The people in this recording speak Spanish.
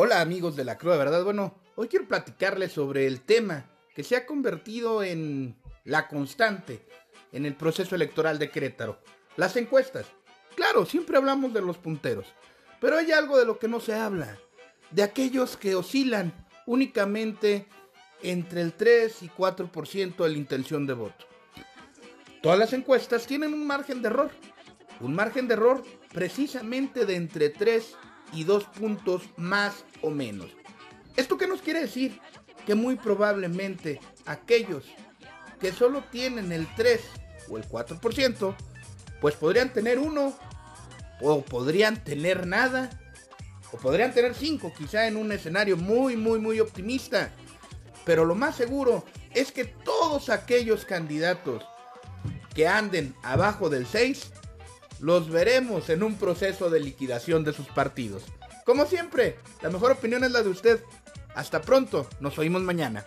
Hola amigos de la Cruz de Verdad. Bueno, hoy quiero platicarles sobre el tema que se ha convertido en la constante en el proceso electoral de Querétaro. Las encuestas. Claro, siempre hablamos de los punteros, pero hay algo de lo que no se habla. De aquellos que oscilan únicamente entre el 3 y 4% de la intención de voto. Todas las encuestas tienen un margen de error. Un margen de error precisamente de entre 3 y 2 puntos más o menos. ¿Esto qué nos quiere decir? Que muy probablemente aquellos que solo tienen el 3 o el 4%, pues podrían tener uno, o podrían tener nada, o podrían tener 5, quizá en un escenario muy, muy, muy optimista. Pero lo más seguro es que todos aquellos candidatos que anden abajo del 6, los veremos en un proceso de liquidación de sus partidos. Como siempre, la mejor opinión es la de usted. Hasta pronto, nos oímos mañana.